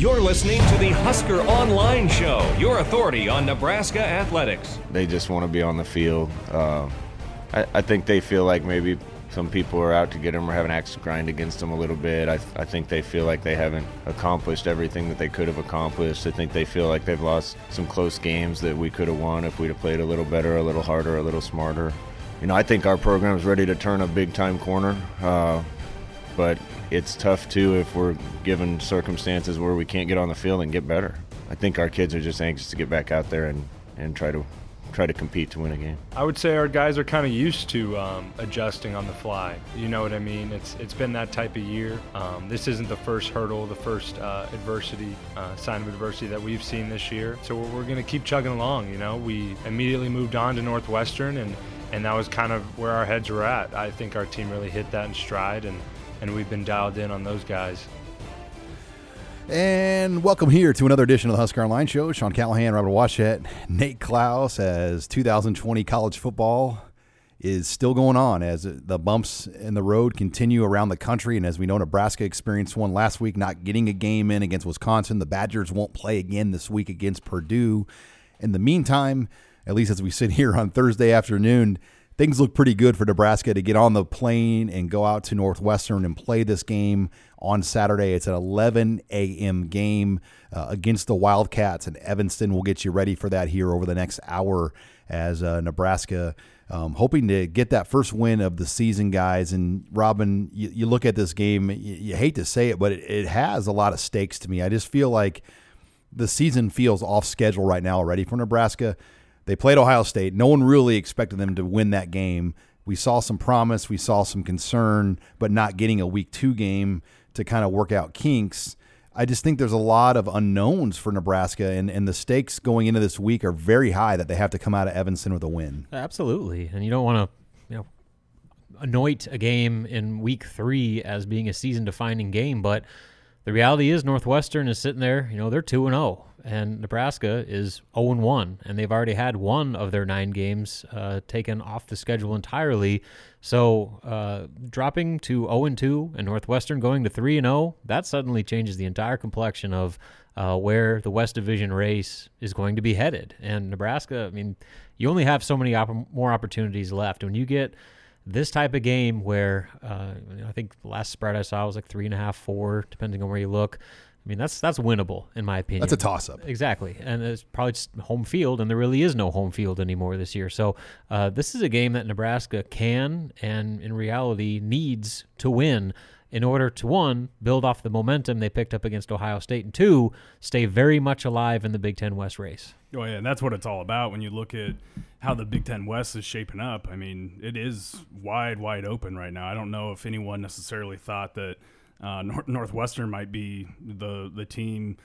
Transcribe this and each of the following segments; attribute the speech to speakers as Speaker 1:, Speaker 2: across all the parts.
Speaker 1: You're listening to the Husker Online Show, your authority on Nebraska athletics.
Speaker 2: They just want to be on the field. Uh, I, I think they feel like maybe some people are out to get them or have an axe to grind against them a little bit. I, I think they feel like they haven't accomplished everything that they could have accomplished. I think they feel like they've lost some close games that we could have won if we'd have played a little better, a little harder, a little smarter. You know, I think our program is ready to turn a big time corner. Uh, but it's tough too if we're given circumstances where we can't get on the field and get better. I think our kids are just anxious to get back out there and, and try to try to compete to win a game.
Speaker 3: I would say our guys are kind of used to um, adjusting on the fly. You know what I mean? It's it's been that type of year. Um, this isn't the first hurdle, the first uh, adversity, uh, sign of adversity that we've seen this year. So we're, we're going to keep chugging along. You know, we immediately moved on to Northwestern, and and that was kind of where our heads were at. I think our team really hit that in stride, and and we've been dialed in on those guys.
Speaker 4: And welcome here to another edition of the Husker Online Show. Sean Callahan, Robin Washut, Nate Clouse as 2020 college football is still going on as the bumps in the road continue around the country. And as we know, Nebraska experienced one last week, not getting a game in against Wisconsin. The Badgers won't play again this week against Purdue. In the meantime, at least as we sit here on Thursday afternoon, things look pretty good for Nebraska to get on the plane and go out to Northwestern and play this game on Saturday. It's an 11 a.m. game uh, against the Wildcats, and Evanston will get you ready for that here over the next hour as uh, Nebraska. Um, hoping to get that first win of the season, guys. And Robin, you, you look at this game, you, you hate to say it, but it, it has a lot of stakes to me. I just feel like the season feels off schedule right now already for Nebraska. They played Ohio State. No one really expected them to win that game. We saw some promise, we saw some concern, but not getting a week two game to kind of work out kinks. I just think there's a lot of unknowns for Nebraska, and, and the stakes going into this week are very high that they have to come out of Evanston with a win.
Speaker 5: Absolutely. And you don't want to, you know, anoint a game in week three as being a season defining game, but the reality is Northwestern is sitting there, you know, they're 2 and 0 and Nebraska is 0 and 1 and they've already had one of their 9 games uh, taken off the schedule entirely. So, uh, dropping to 0 and 2 and Northwestern going to 3 and 0, that suddenly changes the entire complexion of uh, where the West Division race is going to be headed. And Nebraska, I mean, you only have so many opp- more opportunities left. When you get this type of game where uh, I think the last spread I saw was like three and a half, four, depending on where you look. I mean, that's that's winnable in my opinion.
Speaker 4: That's a toss up.
Speaker 5: Exactly, and it's probably just home field, and there really is no home field anymore this year. So uh, this is a game that Nebraska can and in reality needs to win in order to one build off the momentum they picked up against Ohio State, and two stay very much alive in the Big Ten West race.
Speaker 6: Oh yeah, and that's what it's all about when you look at how the Big Ten West is shaping up. I mean, it is wide, wide open right now. I don't know if anyone necessarily thought that uh, North- Northwestern might be the the team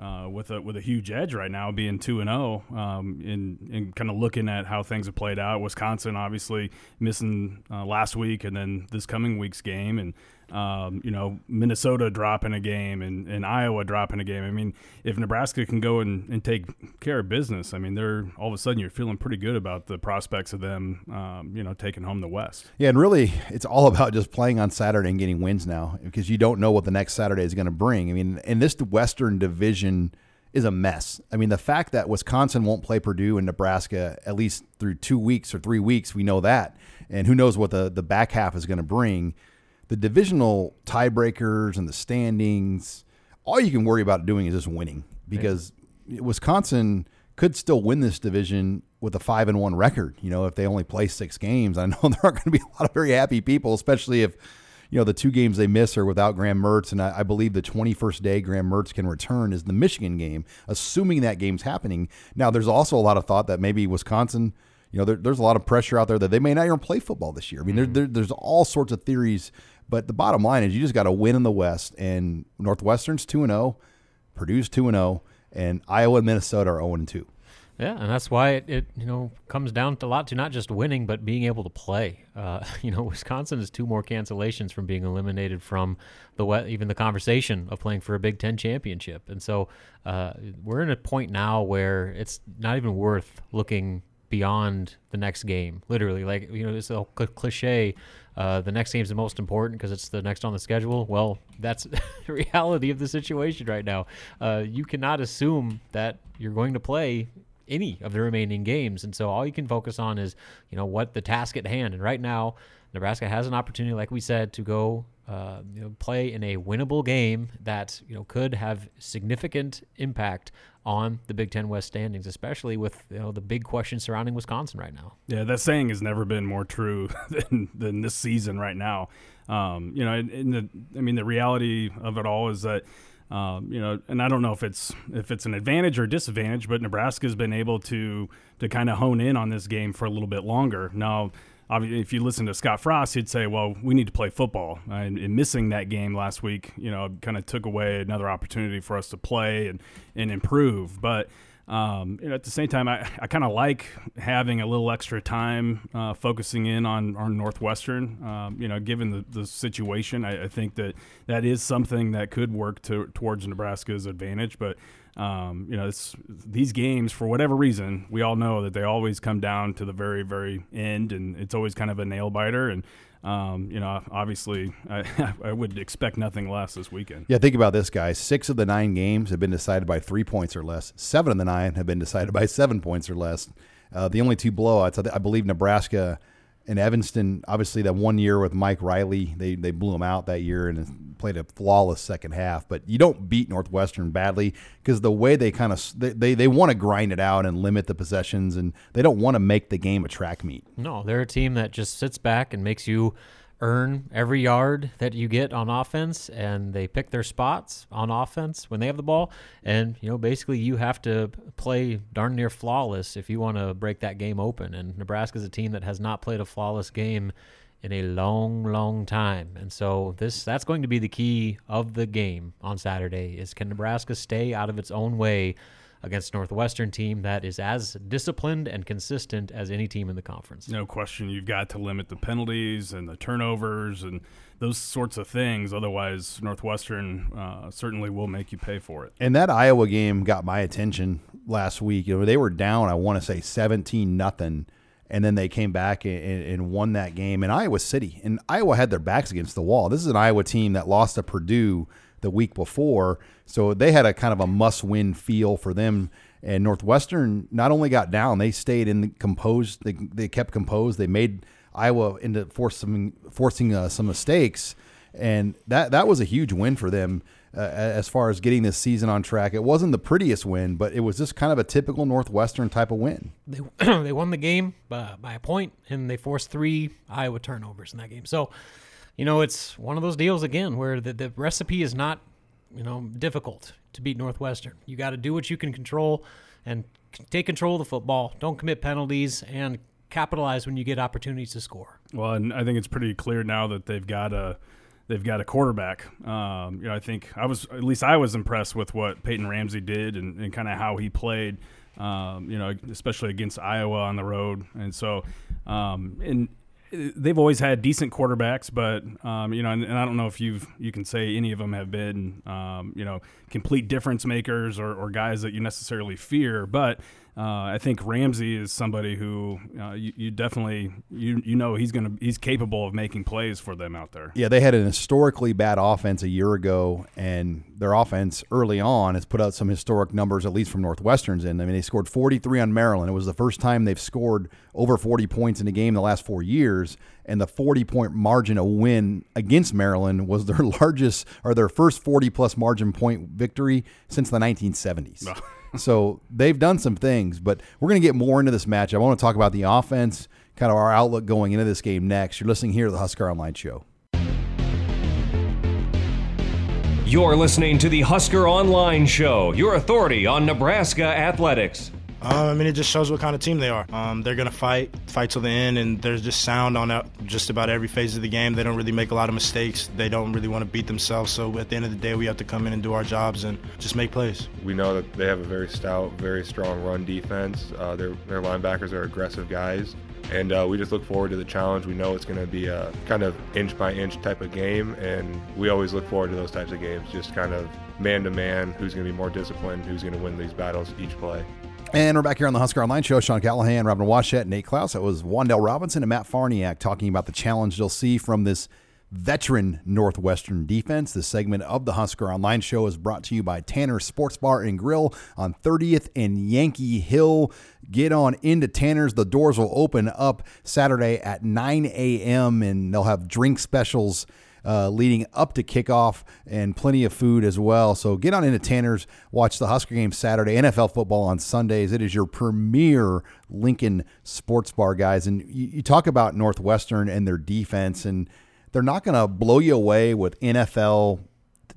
Speaker 6: uh, with a with a huge edge right now, being two and zero, and and kind of looking at how things have played out. Wisconsin obviously missing uh, last week, and then this coming week's game, and um, you know Minnesota dropping a game, and, and Iowa dropping a game. I mean, if Nebraska can go and, and take care of business, I mean, they're all of a sudden you're feeling pretty good about the prospects of them, um, you know, taking home the West.
Speaker 4: Yeah, and really, it's all about just playing on Saturday and getting wins now because you don't know what the next Saturday is going to bring. I mean, and this Western Division is a mess. I mean, the fact that Wisconsin won't play Purdue and Nebraska at least through two weeks or three weeks, we know that. And who knows what the, the back half is going to bring. The divisional tiebreakers and the standings, all you can worry about doing is just winning because Wisconsin could still win this division with a five and one record. You know, if they only play six games, I know there aren't going to be a lot of very happy people, especially if you know the two games they miss are without Graham Mertz, and I, I believe the 21st day Graham Mertz can return is the Michigan game, assuming that game's happening. Now, there's also a lot of thought that maybe Wisconsin. You know, there, there's a lot of pressure out there that they may not even play football this year. I mean, there, mm. there, there's all sorts of theories, but the bottom line is you just got to win in the West, and Northwestern's two and zero. Purdue's two and zero, and Iowa and Minnesota are zero and two.
Speaker 5: Yeah, and that's why it, it you know comes down to a lot to not just winning but being able to play. Uh, you know, Wisconsin is two more cancellations from being eliminated from the even the conversation of playing for a Big Ten championship, and so uh, we're in a point now where it's not even worth looking beyond the next game. Literally, like you know, it's a cliche. Uh, the next game is the most important because it's the next on the schedule. Well, that's the reality of the situation right now. Uh, you cannot assume that you're going to play any of the remaining games, and so all you can focus on is you know what the task at hand. And right now, Nebraska has an opportunity, like we said, to go uh, you know, play in a winnable game that you know could have significant impact on the Big Ten West standings, especially with you know the big question surrounding Wisconsin right now.
Speaker 6: Yeah, that saying has never been more true than, than this season right now. Um, you know, in the I mean, the reality of it all is that. Um, you know, and I don't know if it's if it's an advantage or disadvantage, but Nebraska's been able to to kind of hone in on this game for a little bit longer. Now, obviously, if you listen to Scott Frost, he'd say, "Well, we need to play football." And, and missing that game last week, you know, kind of took away another opportunity for us to play and and improve. But um, you know, at the same time, I, I kind of like having a little extra time uh, focusing in on, on Northwestern. Um, you know, given the, the situation, I, I, think that that is something that could work to, towards Nebraska's advantage. But um, you know, it's these games, for whatever reason, we all know that they always come down to the very, very end, and it's always kind of a nail biter. And um, you know, obviously, I, I, would expect nothing less this weekend.
Speaker 4: Yeah, think about this, guys. Six of the nine games have been decided by three points or less. Seven of the nine have been decided by seven points or less. Uh, the only two blowouts, I, I believe, Nebraska and Evanston, obviously that one year with Mike Riley, they they blew him out that year and played a flawless second half. But you don't beat Northwestern badly because the way they kind of they, they, they want to grind it out and limit the possessions and they don't want to make the game a track meet.
Speaker 5: No, they're a team that just sits back and makes you earn every yard that you get on offense and they pick their spots on offense when they have the ball. And you know basically you have to play darn near flawless if you want to break that game open. And Nebraska's a team that has not played a flawless game in a long long time. And so this that's going to be the key of the game on Saturday is can Nebraska stay out of its own way against Northwestern team that is as disciplined and consistent as any team in the conference.
Speaker 6: No question. You've got to limit the penalties and the turnovers and those sorts of things. Otherwise, Northwestern uh, certainly will make you pay for it.
Speaker 4: And that Iowa game got my attention last week. You know, they were down, I want to say 17 nothing and then they came back and, and, won that game in Iowa City. And Iowa had their backs against the wall. This is an Iowa team that lost to Purdue the week before. So they had a kind of a must win feel for them. And Northwestern not only got down, they stayed in the composed. They, they kept composed. They made Iowa into some, forcing uh, some mistakes, and that that was a huge win for them uh, as far as getting this season on track. It wasn't the prettiest win, but it was just kind of a typical Northwestern type of win.
Speaker 5: They they won the game by, by a point, and they forced three Iowa turnovers in that game. So you know, it's one of those deals again where the, the recipe is not, you know, difficult to beat Northwestern. You got to do what you can control and take control of the football. Don't commit penalties and capitalize when you get opportunities to score.
Speaker 6: Well, and I think it's pretty clear now that they've got a they've got a quarterback. Um, you know, I think I was at least I was impressed with what Peyton Ramsey did and, and kind of how he played. Um, you know, especially against Iowa on the road, and so um, and they've always had decent quarterbacks, but um, you know, and, and, I don't know if you've you can say any of them have been um, you know complete difference makers or, or guys that you necessarily fear, but uh, I think Ramsey is somebody who uh, you, you, definitely you you know he's gonna he's capable of making plays for them out there.
Speaker 4: Yeah, they had an historically bad offense a year ago, and their offense early on has put out some historic numbers, at least from Northwestern's end. I mean, they scored 43 on Maryland. It was the first time they've scored over 40 points in a game in the last four years, and the 40 point margin of win against Maryland was their largest or their first 40 plus margin point victory since the 1970s so they've done some things, but we're going to get more into this match. I want to talk about the offense, kind of our outlook going into this game next. You're listening here to the Husker Online Show.
Speaker 1: You're listening to the Husker Online Show, your authority on Nebraska athletics.
Speaker 7: Um, I mean, it just shows what kind of team they are. Um, they're going to fight, fight till the end, and they're just sound on just about every phase of the game. They don't really make a lot of mistakes. They don't really want to beat themselves. So at the end of the day, we have to come in and do our jobs and just make plays.
Speaker 8: We know that they have a very stout, very strong run defense. Uh, their, their linebackers are aggressive guys. And uh, we just look forward to the challenge. We know it's going to be a kind of inch by inch type of game, and we always look forward to those types of games. Just kind of man to man, who's going to be more disciplined, who's going to win these battles each play.
Speaker 4: And we're back here on the Husker Online Show. Sean Callahan, Robin Washut, Nate Clouse. That was Wan'Dale Robinson and Matt Farniok talking about the challenge they'll see from this veteran Northwestern defense. This segment of the Husker Online Show is brought to you by Tanner Sports Bar and Grill on 30th and Yankee Hill. Get on into Tanner's. The doors will open up Saturday at 9 a.m. and they'll have drink specials uh, leading up to kickoff and plenty of food as well. So get on into Tanner's, watch the Husker game Saturday, NFL football on Sundays. It is your premier Lincoln sports bar, guys. And you, you talk about Northwestern and their defense, and they're not going to blow you away with NFL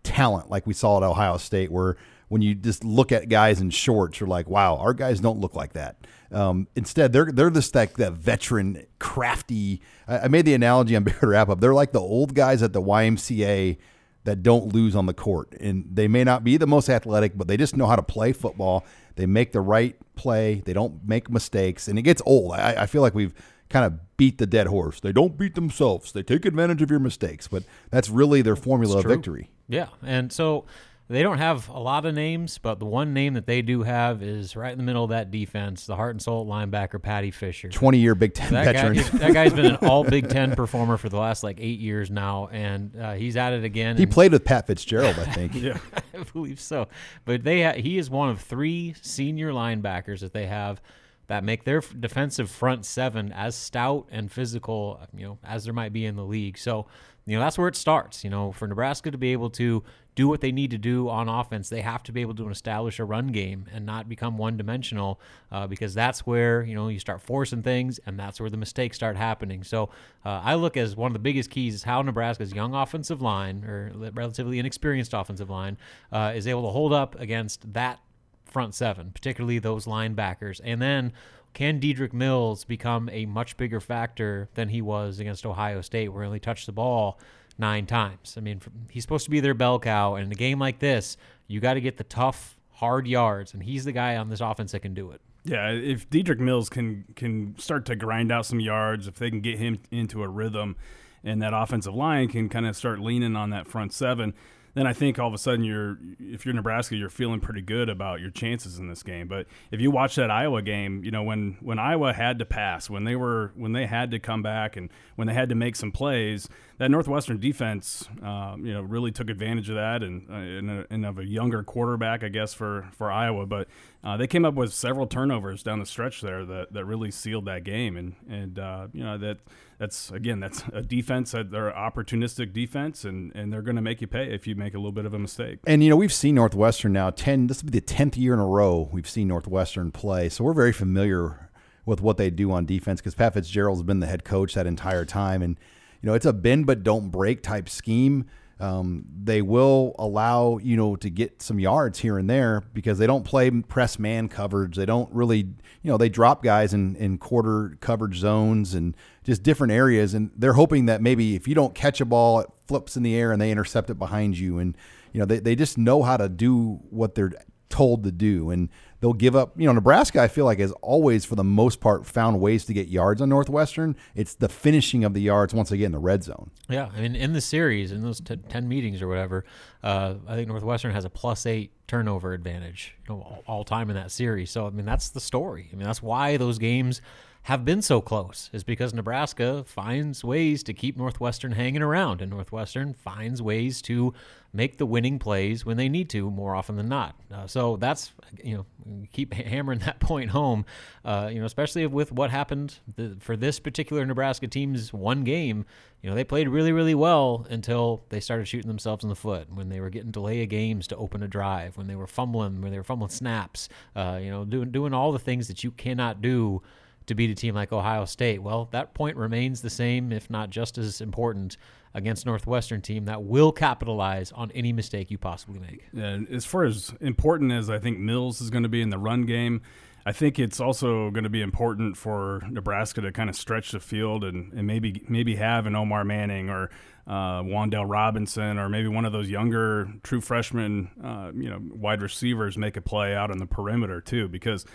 Speaker 4: talent like we saw at Ohio State, where when you just look at guys in shorts, you're like, wow, our guys don't look like that. Um, instead, they're they're this like that veteran, crafty. I, I made the analogy on Big Red Wrap Up. They're like the old guys at the YMCA that don't lose on the court, and they may not be the most athletic, but they just know how to play football. They make the right play. They don't make mistakes, and it gets old. I, I feel like we've kind of beat the dead horse. They don't beat themselves. They take advantage of your mistakes, but that's really their formula of victory.
Speaker 5: Yeah, and so they don't have a lot of names, but the one name that they do have is right in the middle of that defense, the heart and soul linebacker Paddy Fisher.
Speaker 4: 20 year Big Ten
Speaker 5: that
Speaker 4: veteran.
Speaker 5: Guy, that guy's been an all Big Ten performer for the last like eight years now, and uh, he's at it again.
Speaker 4: He played with Pat Fitzgerald, I think.
Speaker 6: yeah.
Speaker 5: I believe so. But they ha- he is one of three senior linebackers that they have that make their defensive front seven as stout and physical, you know, as there might be in the league. So, you know, that's where it starts. You know, for Nebraska to be able to do what they need to do on offense, they have to be able to establish a run game and not become one dimensional uh, because that's where, you know, you start forcing things and that's where the mistakes start happening. So uh, I look as one of the biggest keys is how Nebraska's young offensive line or relatively inexperienced offensive line uh, is able to hold up against that front seven, particularly those linebackers. And then can Dedrick Mills become a much bigger factor than he was against Ohio State, where he only touched the ball nine times? I mean, he's supposed to be their bell cow, and in a game like this, you got to get the tough, hard yards, and he's the guy on this offense that can do it.
Speaker 6: Yeah, if Dedrick Mills can can start to grind out some yards, if they can get him into a rhythm, and that offensive line can kind of start leaning on that front seven, then I think all of a sudden you're if you're Nebraska, you're feeling pretty good about your chances in this game. But if you watch that Iowa game, you know when when Iowa had to pass, when they were when they had to come back, and when they had to make some plays, that Northwestern defense, um, you know, really took advantage of that, and, uh, and, a, and, of a younger quarterback, I guess, for for Iowa. But uh, they came up with several turnovers down the stretch there that, that really sealed that game, and and uh, you know that that's again that's a defense that they're opportunistic defense, and and they're going to make you pay if you make a little bit of a mistake.
Speaker 4: And you know we've seen Northwestern now ten. This will be the tenth year in a row we've seen Northwestern play, so we're very familiar with what they do on defense because Pat Fitzgerald's been the head coach that entire time, and you know, it's a bend but don't break type scheme. Um, they will allow you know to get some yards here and there because they don't play press man coverage. They don't really you know they drop guys in in quarter coverage zones and just different areas, and they're hoping that maybe if you don't catch a ball, it flips in the air and they intercept it behind you, and you know they they just know how to do what they're told to do. And they'll give up you know nebraska i feel like has always for the most part found ways to get yards on northwestern. It's the finishing of the yards once they get in the red zone.
Speaker 5: Yeah i mean in the series in those t- 10 meetings or whatever uh, i think northwestern has a plus eight turnover advantage you know all, all time in that series. So i mean that's the story. I mean that's why those games have been so close is because Nebraska finds ways to keep Northwestern hanging around, and Northwestern finds ways to make the winning plays when they need to more often than not. Uh, so that's you know keep hammering that point home. Uh, you know, especially with what happened the, for this particular Nebraska team's one game. You know, they played really really well until they started shooting themselves in the foot when they were getting delay of games to open a drive, when they were fumbling, when they were fumbling snaps. Uh, you know, doing doing all the things that you cannot do to beat a team like Ohio State. Well, that point remains the same, if not just as important, against Northwestern team that will capitalize on any mistake you possibly make.
Speaker 6: And as far as important as I think Mills is going to be in the run game, I think it's also going to be important for Nebraska to kind of stretch the field and, and maybe maybe have an Omar Manning or uh, Wan'Dale Robinson or maybe one of those younger true freshmen, uh, you know, wide receivers make a play out on the perimeter too, because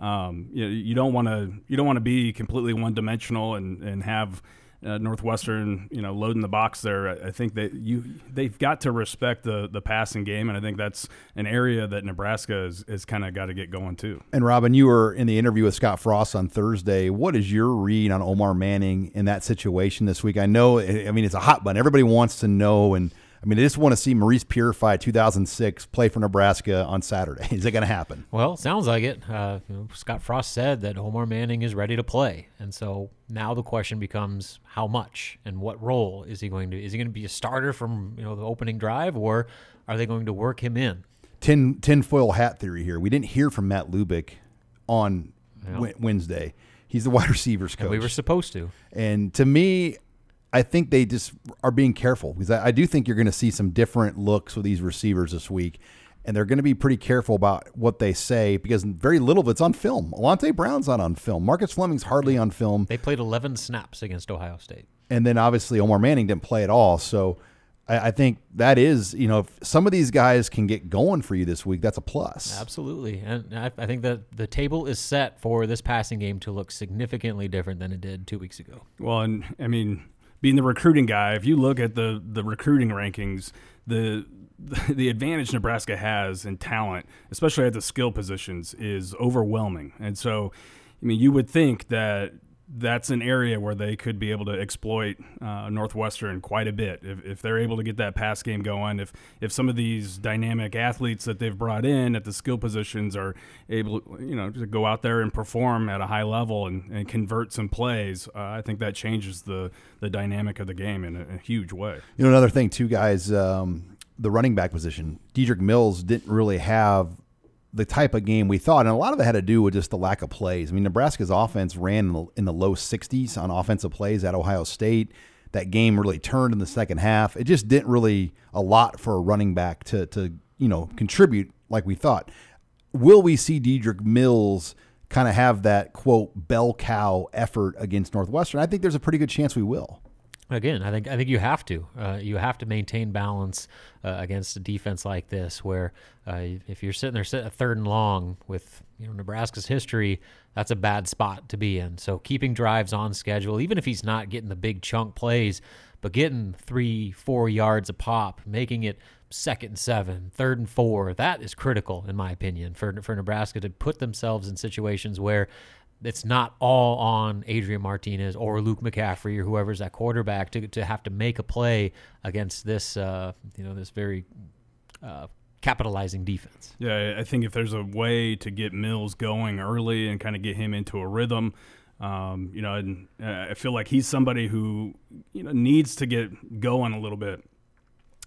Speaker 6: um, you, you don't want to you don't want to be completely one dimensional and and have uh, Northwestern, you know, loading the box there. I think that you they've got to respect the the passing game, and I think that's an area that Nebraska is, is kind of got to get going too.
Speaker 4: And Robin, you were in the interview with Scott Frost on Thursday. What is your read on Omar Manning in that situation this week? I know, I mean, it's a hot button. Everybody wants to know and I mean, I just want to see Maurice Purify 2006 play for Nebraska on Saturday. Is it going to happen?
Speaker 5: Well, sounds like it. Uh, you know, Scott Frost said that Omar Manning is ready to play, and so now the question becomes how much and what role is he going to? Is he going to be a starter from you know the opening drive, or are they going to work him in?
Speaker 4: Tin tinfoil hat theory here. We didn't hear from Matt Lubick on yeah. Wednesday. He's the wide receivers coach.
Speaker 5: And we were supposed to.
Speaker 4: And to me, I think they just are being careful because I, I do think you're going to see some different looks with these receivers this week. And they're going to be pretty careful about what they say because very little of it's on film. Alante Brown's not on film. Marcus Fleming's hardly on film.
Speaker 5: They played 11 snaps against Ohio State.
Speaker 4: And then obviously Omar Manning didn't play at all. So I, I think that is, you know, if some of these guys can get going for you this week, that's a plus.
Speaker 5: Absolutely. And I, I think that the table is set for this passing game to look significantly different than it did two weeks ago.
Speaker 6: Well, and I mean, being the recruiting guy, if you look at the the recruiting rankings, the the advantage Nebraska has in talent, especially at the skill positions, is overwhelming. And so, I mean, you would think that that's an area where they could be able to exploit uh, Northwestern quite a bit if, if they're able to get that pass game going. If if some of these dynamic athletes that they've brought in at the skill positions are able, you know, to go out there and perform at a high level and, and convert some plays, uh, I think that changes the the dynamic of the game in a, a huge way.
Speaker 4: You know, another thing too, guys. Um, the running back position, Dedrick Mills didn't really have the type of game we thought, and a lot of it had to do with just the lack of plays. I mean, Nebraska's offense ran in the, in the low 60s on offensive plays at Ohio State. That game really turned in the second half. It just didn't really a lot for a running back to to you know contribute like we thought. Will we see Dedrick Mills kind of have that quote bell cow effort against Northwestern? I think there's a pretty good chance we will.
Speaker 5: Again, I think I think you have to. Uh, you have to maintain balance uh, against a defense like this, where uh, if you're sitting there sitting a third and long with you know Nebraska's history, that's a bad spot to be in. So keeping drives on schedule, even if he's not getting the big chunk plays, but getting three, four yards a pop, making it second and seven, third and four, that is critical in my opinion for for Nebraska to put themselves in situations where it's not all on Adrian Martinez or Luke McCaffrey or whoever's that quarterback to, to have to make a play against this uh, you know this very uh, capitalizing defense.
Speaker 6: Yeah, I think if there's a way to get Mills going early and kind of get him into a rhythm, um, you know, and uh, I feel like he's somebody who you know needs to get going a little bit,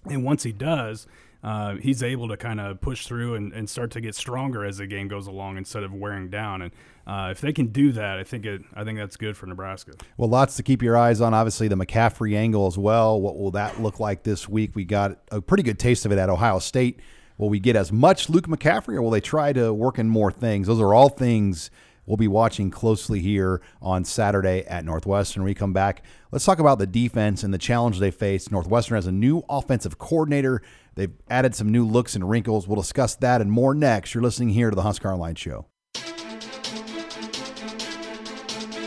Speaker 6: and once he does, uh, he's able to kind of push through and, and, start to get stronger as the game goes along instead of wearing down. And uh, if they can do that, I think it. I think that's good for Nebraska.
Speaker 4: Well, lots to keep your eyes on. Obviously, the McCaffrey angle as well. What will that look like this week? We got a pretty good taste of it at Ohio State. Will we get as much Luke McCaffrey, or will they try to work in more things? Those are all things we'll be watching closely here on Saturday at Northwestern. When we come back, let's talk about the defense and the challenge they face. Northwestern has a new offensive coordinator. They've added some new looks and wrinkles. We'll discuss that and more next. You're listening here to the Husker Online Show.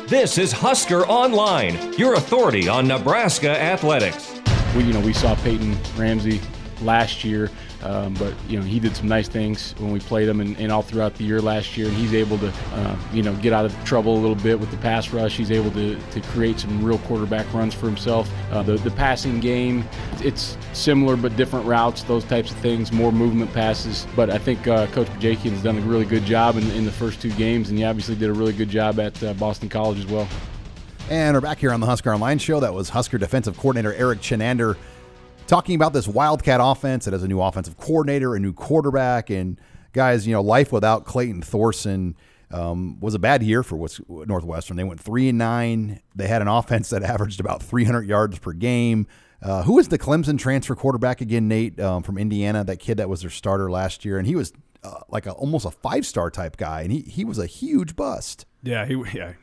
Speaker 1: This is Husker Online, your authority on Nebraska athletics.
Speaker 9: We, you know, we saw Peyton Ramsey last year um, but you know he did some nice things when we played him, and, and all throughout the year last year. And he's able to uh, you know get out of trouble a little bit with the pass rush. He's able to, to create some real quarterback runs for himself. Uh, the the passing game, it's similar but different routes, those types of things, more movement passes. But I think uh, Coach has done a really good job in, in the first two games, and he obviously did a really good job at uh, Boston College as well.
Speaker 4: And we're back here on the Husker Online Show. That was Husker defensive coordinator Erik Chinander talking about this Wildcat offense. It has a new offensive coordinator, a new quarterback, and guys, you know, life without Clayton Thorson um, was a bad year for what's Northwestern. They went three and nine. They had an offense that averaged about 300 yards per game. Uh, who was the Clemson transfer quarterback again, Nate, um, from Indiana? That kid that was their starter last year, and he was uh, like a almost a five star type guy, and he he was a huge bust.
Speaker 6: Yeah, he yeah.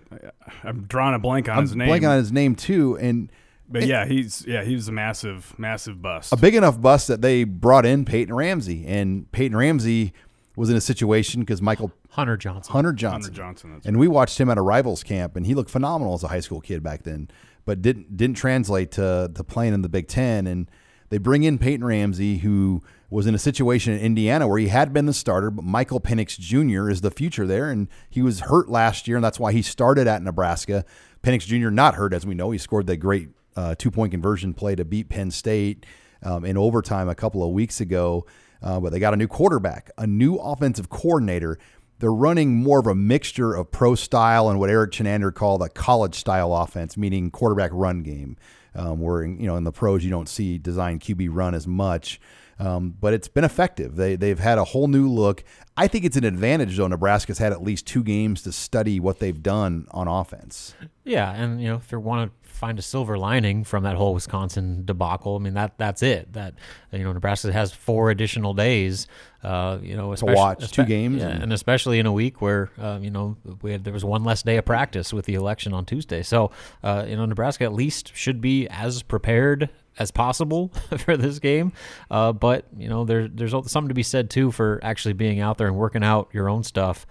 Speaker 6: I'm drawing a blank on
Speaker 4: I'm
Speaker 6: his name.
Speaker 4: blanking on his name too, and
Speaker 6: but yeah, he's yeah he was a massive massive bust.
Speaker 4: a big enough bust that they brought in Peyton Ramsey, and Peyton Ramsey was in a situation because Michael
Speaker 5: Hunter Johnson.
Speaker 4: Hunter Johnson.
Speaker 6: Hunter Johnson, that's
Speaker 4: and we watched him at a rivals camp, and he looked phenomenal as a high school kid back then, but didn't didn't translate to to playing in the Big Ten. And they bring in Peyton Ramsey, who was in a situation in Indiana where he had been the starter, but Michael Penix Jr. is the future there, and he was hurt last year, and that's why he started at Nebraska. Penix Jr. not hurt, as we know, he scored the great uh, two point conversion play to beat Penn State um, in overtime a couple of weeks ago. Uh, but they got a new quarterback, a new offensive coordinator. They're running more of a mixture of pro style and what Erik Chinander called a college style offense, meaning quarterback run game. Um, where you know in the pros you don't see design QB run as much, um, but it's been effective. They they've had a whole new look. I think it's an advantage though. Nebraska's had at least two games to study what they've done on offense.
Speaker 5: Yeah, and you know if you want to find a silver lining from that whole Wisconsin debacle, I mean that that's it. That you know Nebraska has four additional days, uh, you know,
Speaker 4: to watch two games,
Speaker 5: yeah, and, and, especially in a week where uh, you know we had there was one less day of practice with the election on Tuesday. So uh, you know Nebraska at least should be as prepared as possible for this game. Uh, but you know, there, there's something to be said too for actually being out there and working out your own stuff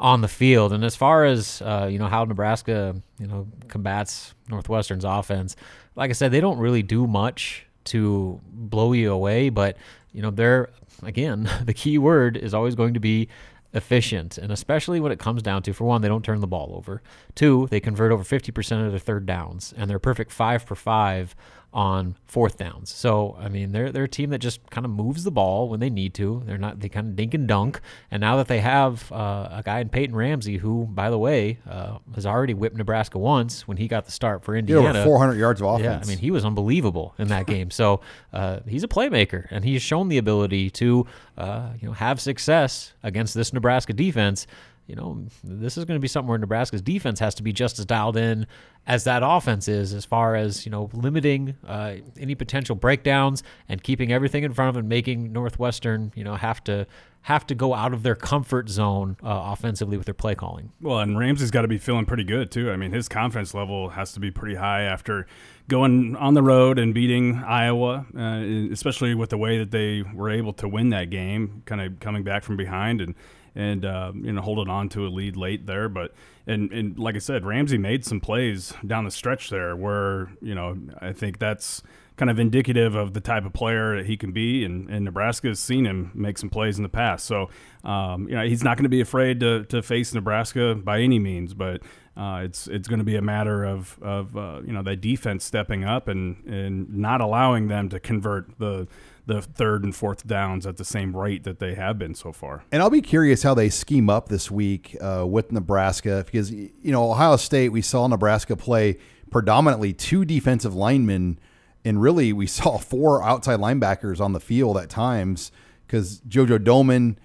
Speaker 5: on the field. And as far as uh, you know how Nebraska you know combats Northwestern's offense, like I said, they don't really do much to blow you away. But you know, they're again the key word is always going to be efficient, and especially when it comes down to, for one, they don't turn the ball over. Two, they convert over 50% of their third downs, and they're perfect five for five on fourth downs. So I mean, they're they're a team that just kind of moves the ball when they need to. They're not they kind of dink and dunk. And now that they have uh, a guy in Peyton Ramsey, who by the way uh, has already whipped Nebraska once when he got the start for Indiana,
Speaker 4: over 400 yards of offense.
Speaker 5: Yeah, I mean he was unbelievable in that game. So uh, he's a playmaker, and he's shown the ability to uh, you know have success against this Nebraska defense you know, this is going to be something where Nebraska's defense has to be just as dialed in as that offense is, as far as you know, limiting uh, any potential breakdowns and keeping everything in front of them, making Northwestern, you know, have to have to go out of their comfort zone uh, offensively with their play calling.
Speaker 6: Well, and Ramsey's got to be feeling pretty good too. I mean, his confidence level has to be pretty high after going on the road and beating Iowa, uh, especially with the way that they were able to win that game, kind of coming back from behind and and uh, you know holding on to a lead late there. But and and like I said, Ramsey made some plays down the stretch there where you know I think that's kind of indicative of the type of player that he can be. And, and Nebraska has seen him make some plays in the past, so um, you know he's not going to be afraid to to face Nebraska by any means, but. Uh, it's it's going to be a matter of of uh, you know that defense stepping up and and not allowing them to convert the the third and fourth downs at the same rate that they have been so far.
Speaker 4: And I'll be curious how they scheme up this week uh, with Nebraska because you know Ohio State we saw Nebraska play predominantly two defensive linemen and really we saw four outside linebackers on the field at times because JoJo Domann.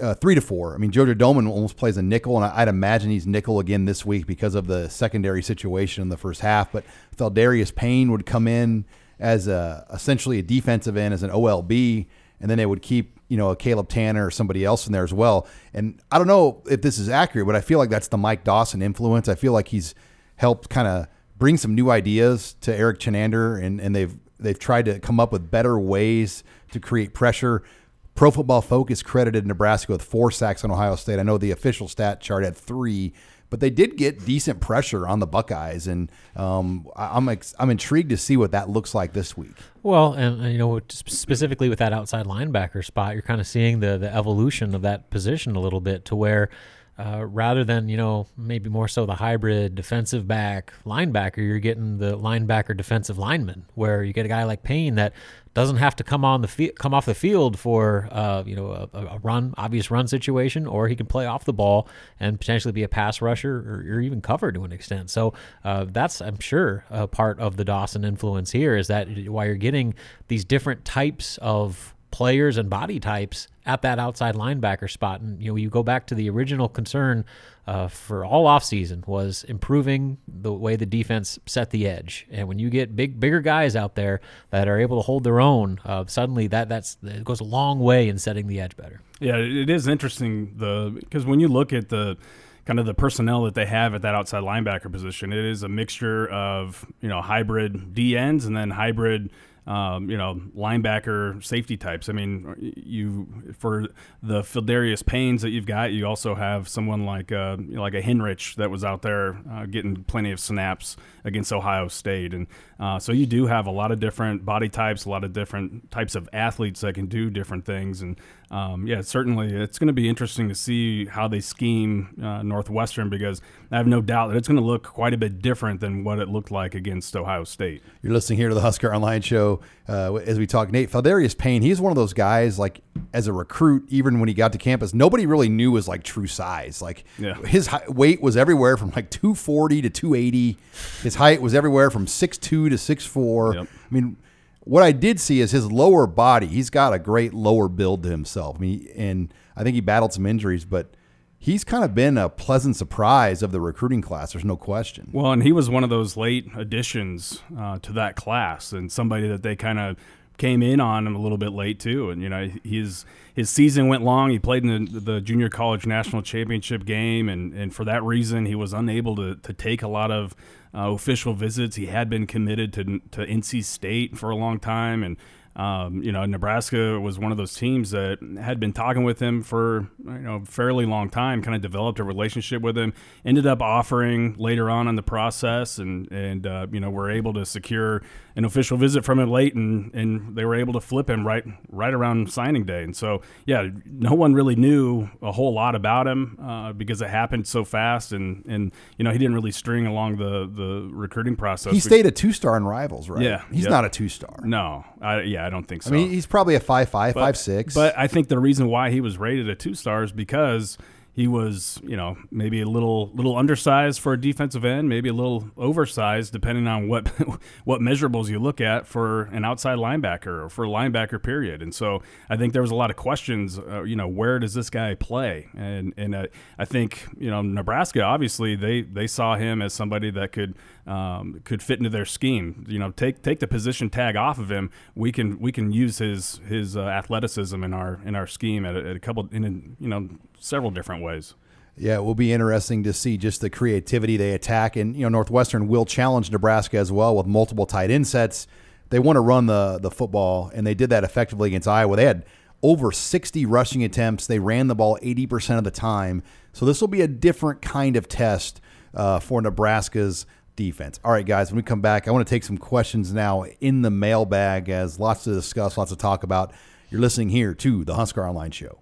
Speaker 4: Uh, three to four. I mean, JoJo Domann almost plays a nickel, and I'd imagine he's nickel again this week because of the secondary situation in the first half. But Pheldarius Payne would come in as a, essentially a defensive end as an OLB, and then they would keep you know a Caleb Tannor or somebody else in there as well. And I don't know if this is accurate, but I feel like that's the Mike Dawson influence. I feel like he's helped kind of bring some new ideas to Erik Chinander, and and they've they've tried to come up with better ways to create pressure. Pro Football Focus credited Nebraska with four sacks on Ohio State. I know the official stat chart had three, but they did get decent pressure on the Buckeyes, and um, I'm ex- I'm intrigued to see what that looks like this week.
Speaker 5: Well, and, and, you know specifically with that outside linebacker spot, you're kind of seeing the the evolution of that position a little bit to where. Uh, rather than you know maybe more so the hybrid defensive back linebacker, you're getting the linebacker defensive lineman, where you get a guy like Payne that doesn't have to come on the come off the field for uh, you know a, a, run obvious run situation, or he can play off the ball and potentially be a pass rusher or, or even cover to an extent. So uh, that's I'm sure a part of the Dawson influence here is that while you're getting these different types of players and body types at that outside linebacker spot. And you know, you go back to the original concern uh, for all offseason was improving the way the defense set the edge. And when you get big, bigger guys out there that are able to hold their own, uh, suddenly that that's it goes a long way in setting the edge better.
Speaker 6: Yeah, it is interesting the because when you look at the kind of the personnel that they have at that outside linebacker position, it is a mixture of you know hybrid D ends and then hybrid um, you know, linebacker safety types. I mean, you for the Pheldarius Paynes that you've got, you also have someone like uh, you know, like a Henrich that was out there uh, getting plenty of snaps against Ohio State, and uh, so you do have a lot of different body types, a lot of different types of athletes that can do different things, and um, yeah, certainly it's going to be interesting to see how they scheme uh, Northwestern because I have no doubt that it's going to look quite a bit different than what it looked like against Ohio State.
Speaker 4: You're listening here to the Husker Online Show uh, as we talk. Nate Pheldarius Payne, he's one of those guys like as a recruit, even when he got to campus, nobody really knew his like true size. Like
Speaker 6: Yeah.
Speaker 4: his height, weight was everywhere from like 240 to 280. His height was everywhere from 6'2 to 6'4.
Speaker 6: Yep.
Speaker 4: I mean, what I did see is his lower body. He's got a great lower build to himself. I mean, and I think he battled some injuries, but he's kind of been a pleasant surprise of the recruiting class. There's no question.
Speaker 6: Well, and he was one of those late additions uh, to that class, and somebody that they kind of came in on him a little bit late too. And you know, his his season went long. He played in the, the junior college national championship game, and and for that reason, he was unable to to take a lot of Uh, official visits. He had been committed to to NC State for a long time, and um, you know, Nebraska was one of those teams that had been talking with him for you know a fairly long time. Kind of developed a relationship with him. Ended up offering later on in the process, and and uh, you know were able to secure an official visit from him late, and and they were able to flip him right right around signing day. And so yeah, no one really knew a whole lot about him uh, because it happened so fast, and and you know he didn't really string along the the recruiting process.
Speaker 4: He stayed a two star in rivals, right?
Speaker 6: Yeah,
Speaker 4: he's not a two star.
Speaker 6: No, I, yeah, I don't think so.
Speaker 4: I mean, he's probably a five five,
Speaker 6: But-
Speaker 4: five six.
Speaker 6: But I think the reason why he was rated a two star is because he was, you know, maybe a little little undersized for a defensive end, maybe a little oversized, depending on what what measurables you look at for an outside linebacker or for a linebacker period. And so I think there was a lot of questions. Uh, you know, where does this guy play? And and uh, I think you know Nebraska obviously they they saw him as somebody that could um, could fit into their scheme. You know, take take the position tag off of him. We can we can use his his uh, athleticism in our in our scheme at a, at a couple in a, you know several different ways.
Speaker 4: Yeah, it will be interesting to see just the creativity they attack. And, you know, Northwestern will challenge Nebraska as well with multiple tight end sets. They want to run the, the football, and they did that effectively against Iowa. They had over 60 rushing attempts. They ran the ball 80% of the time. So this will be a different kind of test uh, for Nebraska's defense. All right, guys, when we come back, I want to take some questions now in the mailbag as lots to discuss, lots to talk about. You're listening here to the Husker Online Show.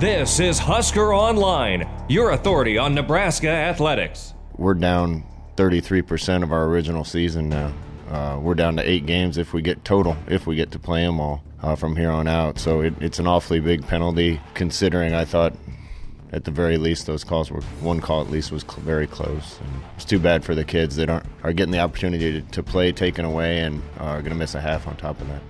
Speaker 1: This is Husker Online, your authority on Nebraska athletics.
Speaker 2: We're down 33% of our original season now. Uh, we're down to eight games if we get total, if we get to play them all uh, from here on out. So it, it's an awfully big penalty, considering I thought at the very least those calls were one call at least was cl- very close. And it's too bad for the kids that aren't are getting the opportunity to, to play taken away and are going to miss a half on top of that.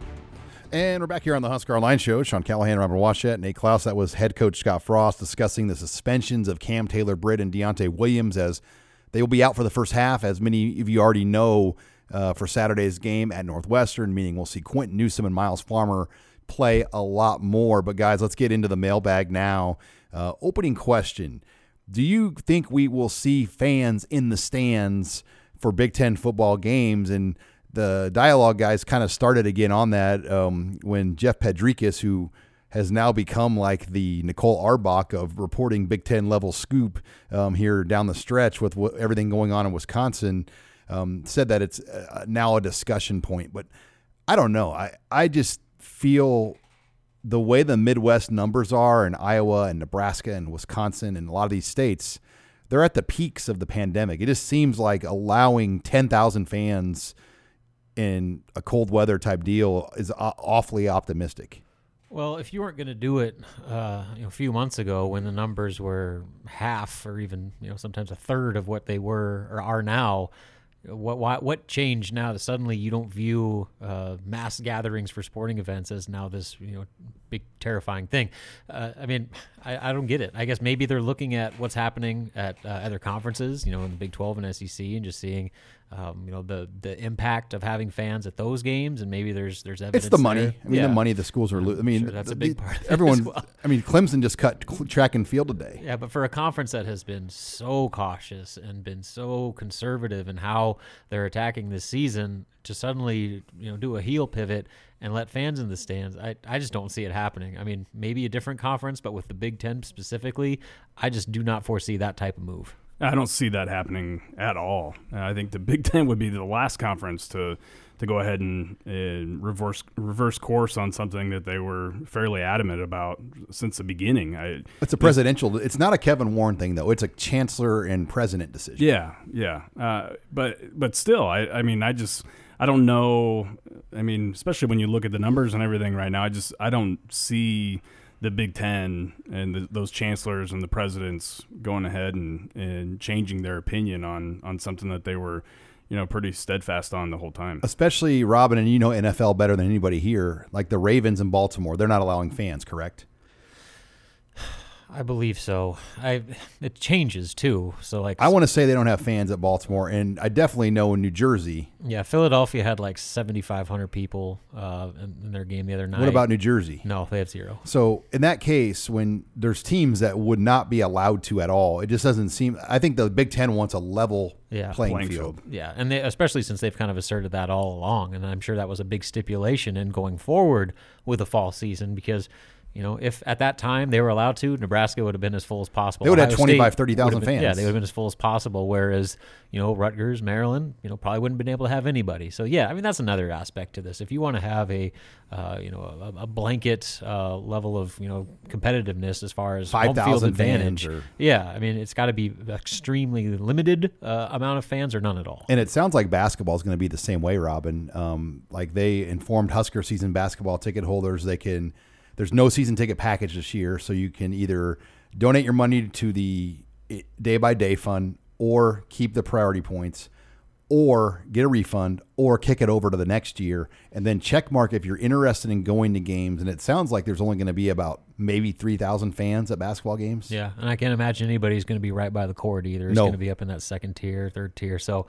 Speaker 4: And we're back here on the Husker Online Show. Sean Callahan, Robin Washut, Nate Clouse. That was head coach Scott Frost discussing the suspensions of Cam Taylor Britt and Deontai Williams as they will be out for the first half, as many of you already know, uh, for Saturday's game at Northwestern, meaning we'll see Quinton Newsome and Myles Farmer play a lot more. But, guys, let's get into the mailbag now. Uh, opening question Do you think we will see fans in the stands for Big Ten football games? And the dialogue guys kind of started again on that um, when Jeff Potrykus, who has now become like the Nicole Auerbach of reporting Big Ten level scoop um, here down the stretch with what, everything going on in Wisconsin, um, said that it's uh, now a discussion point. But I don't know. I, I just feel the way the Midwest numbers are in Iowa and Nebraska and Wisconsin and a lot of these states, they're at the peaks of the pandemic. It just seems like allowing 10,000 fans in a cold weather type deal is awfully optimistic.
Speaker 5: Well, if you weren't going to do it uh, you know, a few months ago when the numbers were half or even you know sometimes a third of what they were or are now, what what what changed now that suddenly you don't view uh, mass gatherings for sporting events as now this you know big terrifying thing? Uh, I mean, I, I don't get it. I guess maybe they're looking at what's happening at uh, other conferences, you know, in the Big 12 and SEC, and just seeing um, you know the the impact of having fans at those games, and maybe there's there's evidence.
Speaker 4: It's the money.
Speaker 5: there.
Speaker 4: I mean,
Speaker 5: Yeah.
Speaker 4: the money the schools are. losing. I mean,
Speaker 5: Sure, that's a
Speaker 4: the-
Speaker 5: big
Speaker 4: the-
Speaker 5: part
Speaker 4: Everyone.
Speaker 5: well.
Speaker 4: I mean, Clemson just cut track and field today.
Speaker 5: Yeah, but for a conference that has been so cautious and been so conservative in how they're attacking this season, to suddenly you know do a heel pivot and let fans in the stands, I, I just don't see it happening. I mean, maybe a different conference, but with the Big Ten specifically, I just do not foresee that type of move.
Speaker 6: I don't see that happening at all. Uh, I think the Big Ten would be the last conference to to go ahead and, and reverse reverse course on something that they were fairly adamant about since the beginning. I,
Speaker 4: It's a presidential. It's not a Kevin Warren thing though. It's a chancellor and president decision.
Speaker 6: Yeah, yeah. Uh, but but still, I, I mean, I just I don't know. I mean, especially when you look at the numbers and everything right now, I just I don't see the Big Ten and the, those chancellors and the presidents going ahead and, and changing their opinion on on something that they were, you know, pretty steadfast on the whole time.
Speaker 4: Especially Robin, and you know NFL better than anybody here. Like the Ravens in Baltimore, they're not allowing fans, correct?
Speaker 5: I believe so. I it changes too. So like
Speaker 4: I want to say they don't have fans at Baltimore, and I definitely know in New Jersey.
Speaker 5: Yeah, Philadelphia had like 7,500 people uh, in, in their game the other night.
Speaker 4: What about New Jersey?
Speaker 5: No, they have zero.
Speaker 4: So in that case, when there's teams that would not be allowed to at all, it just doesn't seem. I think the Big Ten wants a level
Speaker 5: Yeah,
Speaker 4: playing, field.
Speaker 5: Yeah, and they, especially since they've kind of asserted that all along, and I'm sure that was a big stipulation in going forward with the fall season because. You know, if at that time they were allowed to, Nebraska would have been as full as possible.
Speaker 4: They would have
Speaker 5: Ohio
Speaker 4: 25,
Speaker 5: State
Speaker 4: 30,000
Speaker 5: would have been- Yeah, they would have been as full as possible. Whereas, you know, Rutgers, Maryland, you know, probably wouldn't have been able to have anybody. So yeah, I mean that's another aspect to this. If you want to have a, uh, you know, a, a blanket uh, level of you know competitiveness as far as home field advantage,
Speaker 4: or-
Speaker 5: yeah, I mean it's got to be extremely limited uh, amount of fans or none at all.
Speaker 4: And it sounds like basketball is going to be the same way, Robin. Um, like they informed Husker season basketball ticket holders they can. There's no season ticket package this year, so you can either donate your money to the day by day fund, or keep the priority points, or get a refund, or kick it over to the next year, and then check mark if you're interested in going to games. And it sounds like there's only going to be about maybe three thousand fans at basketball games.
Speaker 5: Yeah, and I can't imagine anybody's going to be right by the court either. It's
Speaker 4: No.
Speaker 5: going to be up in that second tier, third tier. So,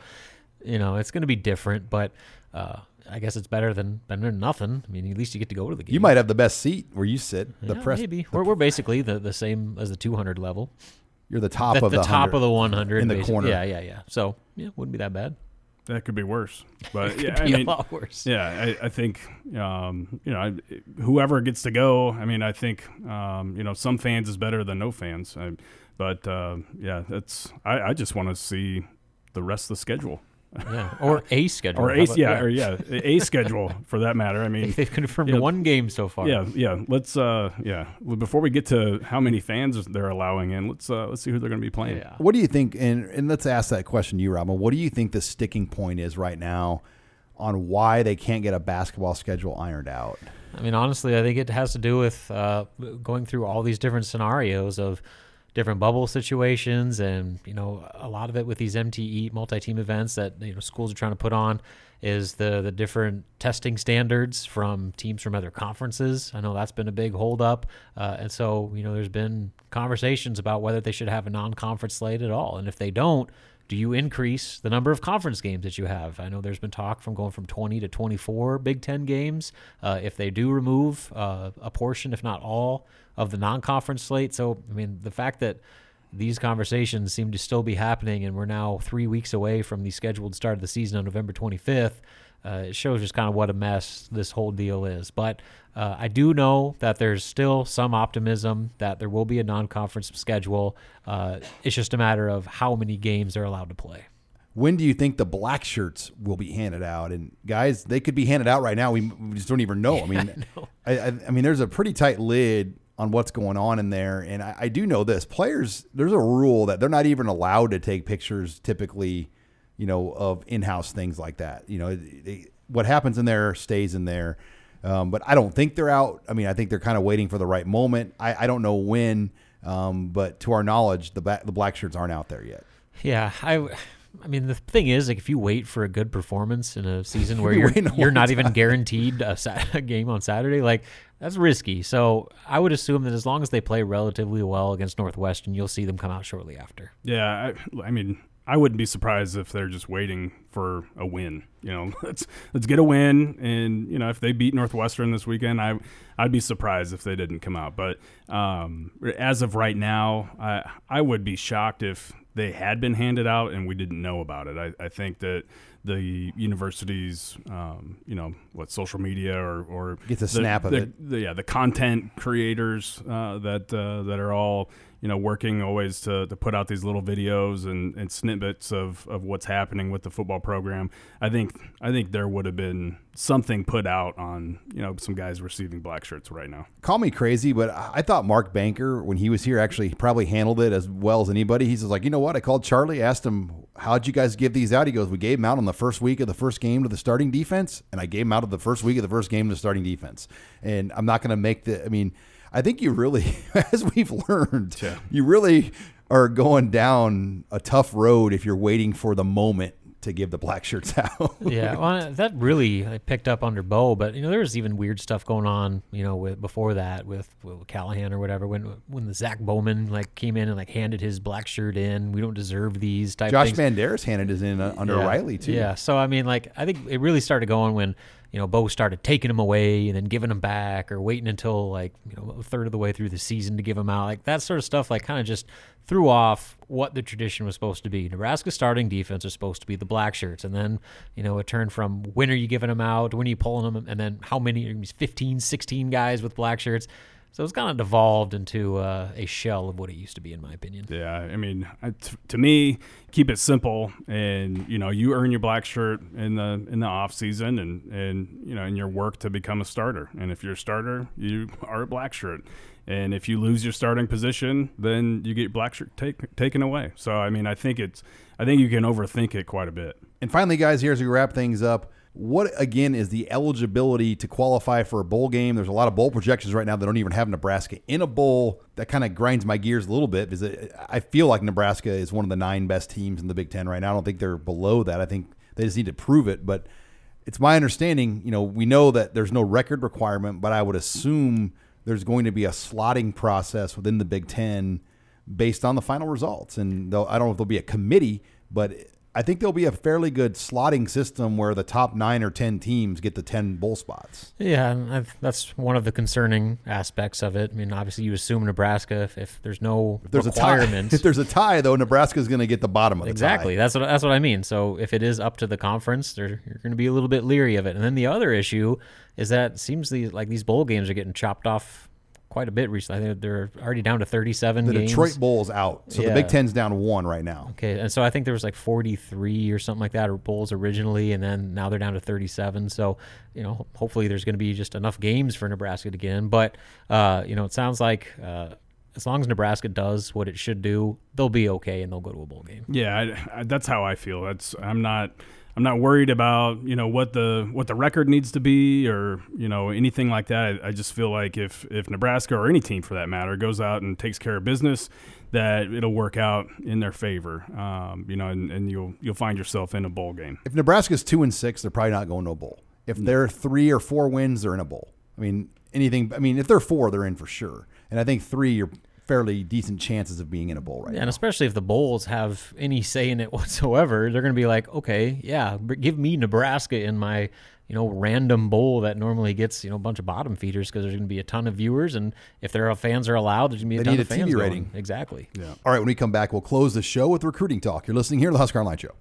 Speaker 5: you know, it's going to be different, but uh, I guess it's better than better than nothing. I mean, at least you get to go to the game.
Speaker 4: You might have the best seat where you sit. The
Speaker 5: Yeah,
Speaker 4: press.
Speaker 5: maybe we're, we're basically the, the same as the 200 level.
Speaker 4: You're the top
Speaker 5: the,
Speaker 4: of the
Speaker 5: top
Speaker 4: 100
Speaker 5: of the 100
Speaker 4: in the
Speaker 5: basically.
Speaker 4: corner.
Speaker 5: Yeah, yeah, yeah. So yeah, wouldn't be that bad.
Speaker 6: That could be worse, but
Speaker 5: It
Speaker 6: yeah,
Speaker 5: could
Speaker 6: I
Speaker 5: be a
Speaker 6: mean,
Speaker 5: lot worse.
Speaker 6: Yeah, I, I think um, you know I- whoever gets to go. I mean, I think um, you know some fans is better than no fans. I, but uh, yeah, that's I, I just want to see the rest of the schedule.
Speaker 5: Yeah, or a schedule.
Speaker 6: or a
Speaker 5: about-
Speaker 6: yeah,
Speaker 5: yeah.
Speaker 6: or yeah, a schedule for that matter. I mean,
Speaker 5: They've confirmed
Speaker 6: yeah,
Speaker 5: one game so far.
Speaker 6: Yeah, yeah. Let's uh, yeah. Before we get to how many fans they're allowing in, let's uh, let's see who they're going to be playing.
Speaker 5: Yeah.
Speaker 4: What do you think? And, and let's ask that question to you, Robin. What do you think the sticking point is right now on why they can't get a basketball schedule ironed out?
Speaker 5: I mean, honestly, I think it has to do with uh, going through all these different scenarios of different bubble situations, and you know, a lot of it with these MTE multi-team events that you know schools are trying to put on is the the different testing standards from teams from other conferences. I know that's been a big holdup, uh, and so you know, there's been conversations about whether they should have a non-conference slate at all, and if they don't, do you increase the number of conference games that you have? I know there's been talk from going from 20 to 24 Big Ten games. Uh, if they do remove uh, a portion, if not all, of the non-conference slate, so I mean the fact that these conversations seem to still be happening, and we're now three weeks away from the scheduled start of the season on November 25th. Uh, it shows just kind of what a mess this whole deal is. But uh, I do know that there's still some optimism that there will be a non-conference schedule. Uh, it's just a matter of how many games they're allowed to play.
Speaker 4: When do you think the black shirts will be handed out? And guys, they could be handed out right now. We, we just don't even know. I mean, I, I, I mean, there's a pretty tight lid on what's going on in there. And I, I do know this: players, there's a rule that they're not even allowed to take pictures typically, you know, of in-house things like that. You know, they, what happens in there stays in there. Um, but I don't think they're out. I mean, I think they're kind of waiting for the right moment. I, I don't know when, um, but to our knowledge, the ba- the black shirts aren't out there yet.
Speaker 5: Yeah, I I mean, the thing is, like, if you wait for a good performance in a season where
Speaker 4: You're
Speaker 5: you're
Speaker 4: waiting a
Speaker 5: not even guaranteed a, sa- a game on Saturday, like that's risky. So I would assume that as long as they play relatively well against Northwestern, you'll see them come out shortly after.
Speaker 6: Yeah, I, I mean, I wouldn't be surprised if they're just waiting for a win. You know, let's let's get a win, and you know, if they beat Northwestern this weekend, I I'd be surprised if they didn't come out. But um, as of right now, I I would be shocked if they had been handed out and we didn't know about it. I, I think that the universities, um, you know, what social media or or
Speaker 4: Gets a
Speaker 6: the-
Speaker 4: snap of
Speaker 6: the-
Speaker 4: it.
Speaker 6: the, yeah, the content creators uh, that uh, that are all you know working always to, to put out these little videos and, and snippets of, of what's happening with the football program. I think I think there would have been something put out on you know some guys receiving black shirts right now.
Speaker 4: Call me crazy, but I thought Mark Banker, when he was here, actually probably handled it as well as anybody. He's just like, you know what? I called Charlie, asked him, how'd you guys give these out? He goes, we gave them out on the first week of the first game to the starting defense, and I gave them out of the first week of the first game to the starting defense. And I'm not going to make the, I mean, I think you really, as we've learned, you really are going down a tough road if you're waiting for the moment to give the black shirts out.
Speaker 5: yeah, well, that really I picked up under Bo, but you know there was even weird stuff going on, you know, with before that with, with Callahan or whatever when when the Zach Bowman like came in and like handed his black shirt in. We don't deserve these type.
Speaker 4: Josh. Banderas handed his in uh, under
Speaker 5: yeah.
Speaker 4: Riley too.
Speaker 5: Yeah, so I mean, like I think it really started going when you know Bo started taking them away and then giving them back, or waiting until like you know a third of the way through the season to give them out. Like that sort of stuff, like kind of just threw off what the tradition was supposed to be. Nebraska's starting defense is supposed to be the black shirts, and then you know it turned from when are you giving them out, when are you pulling them, and then how many 15, 16 guys with black shirts. So it's kind of devolved into uh, a shell of what it used to be, in my opinion.
Speaker 6: Yeah, I mean, I- t- to me, keep it simple, and you know, you earn your black shirt in the in the off season, and and you know, in your work to become a starter. And if you're a starter, you are a black shirt. And if you lose your starting position, then you get your black shirt take, taken away. So I mean, I think it's, I think you can overthink it quite a bit.
Speaker 4: And finally, guys, here as we wrap things up, what again is the eligibility to qualify for a bowl game? There's a lot of bowl projections right now that don't even have Nebraska in a bowl. That kind of grinds my gears a little bit because I feel like Nebraska is one of the nine best teams in the Big Ten right now. I don't think they're below that. I think they just need to prove it. But it's my understanding, you know, we know that there's no record requirement, but I would assume there's going to be a slotting process within the Big Ten based on the final results. And I don't know if there'll be a committee, but I think there'll be a fairly good slotting system where the top nine or ten teams get the ten bowl spots.
Speaker 5: Yeah, I've, that's one of the concerning aspects of it. I mean, obviously, you assume Nebraska if, if there's no
Speaker 4: If there's a tie, if there's a tie, though, Nebraska's going to get the bottom of the
Speaker 5: exactly.
Speaker 4: tie.
Speaker 5: That's what that's what I mean. So if it is up to the conference, they're, you're going to be a little bit leery of it. And then the other issue is that it seems like these bowl games are getting chopped off quite a bit recently. I think they're already down to 37
Speaker 4: The
Speaker 5: games.
Speaker 4: Detroit Bowl's out, so the Big Ten's down one right now.
Speaker 5: Okay, and so I think there was like 43 or something like that, or bowls originally, and then now they're down to 37. So, you know, hopefully there's going to be just enough games for Nebraska to get in. But, uh, you know, it sounds like uh, as long as Nebraska does what it should do, they'll be okay and they'll go to a bowl game.
Speaker 6: Yeah, I, I, that's how I feel. That's I'm not I'm not worried about you know what the what the record needs to be or you know anything like that. I, I just feel like if if Nebraska or any team for that matter goes out and takes care of business, that it'll work out in their favor. Um, you know, and, and you'll you'll find yourself in a bowl game.
Speaker 4: If Nebraska's two and six, they're probably not going to a bowl. If they're three or four wins, they're in a bowl. I mean, anything. I mean, if they're four, they're in for sure. And I think three, you're fairly decent chances of being in a bowl right
Speaker 5: Yeah,
Speaker 4: now.
Speaker 5: and especially if the bowls have any say in it whatsoever, they're going to be like, okay, yeah, b- give me Nebraska in my, you know, random bowl that normally gets, you know, a bunch of bottom feeders because there's going to be a ton of viewers, and if their fans are allowed, there's going to be a
Speaker 4: They
Speaker 5: ton
Speaker 4: need
Speaker 5: of
Speaker 4: a
Speaker 5: fans
Speaker 4: TV
Speaker 5: going.
Speaker 4: rating.
Speaker 5: Exactly.
Speaker 6: Yeah.
Speaker 4: All right, when we come back, we'll close the show with recruiting talk. You're listening here to the Husker Online Show.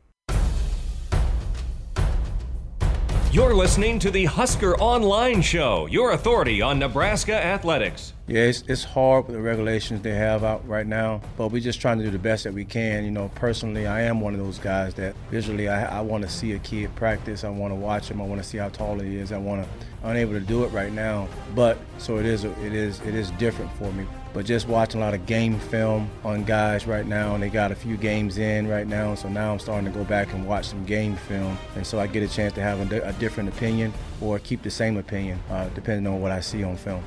Speaker 1: You're listening to the Husker Online Show, your authority on Nebraska athletics.
Speaker 10: Yeah, it's, it's hard with the regulations they have out right now, but we're just trying to do the best that we can. You know, personally, I am one of those guys that visually I, I want to see a kid practice. I want to watch him. I want to see how tall he is. I want to. Unable to do it right now, but so it is. It is. It is different for me. But just watching a lot of game film on guys right now, and they got a few games in right now. So now I'm starting to go back and watch some game film, and so I get a chance to have a, a different opinion or keep the same opinion, uh, depending on what I see on film.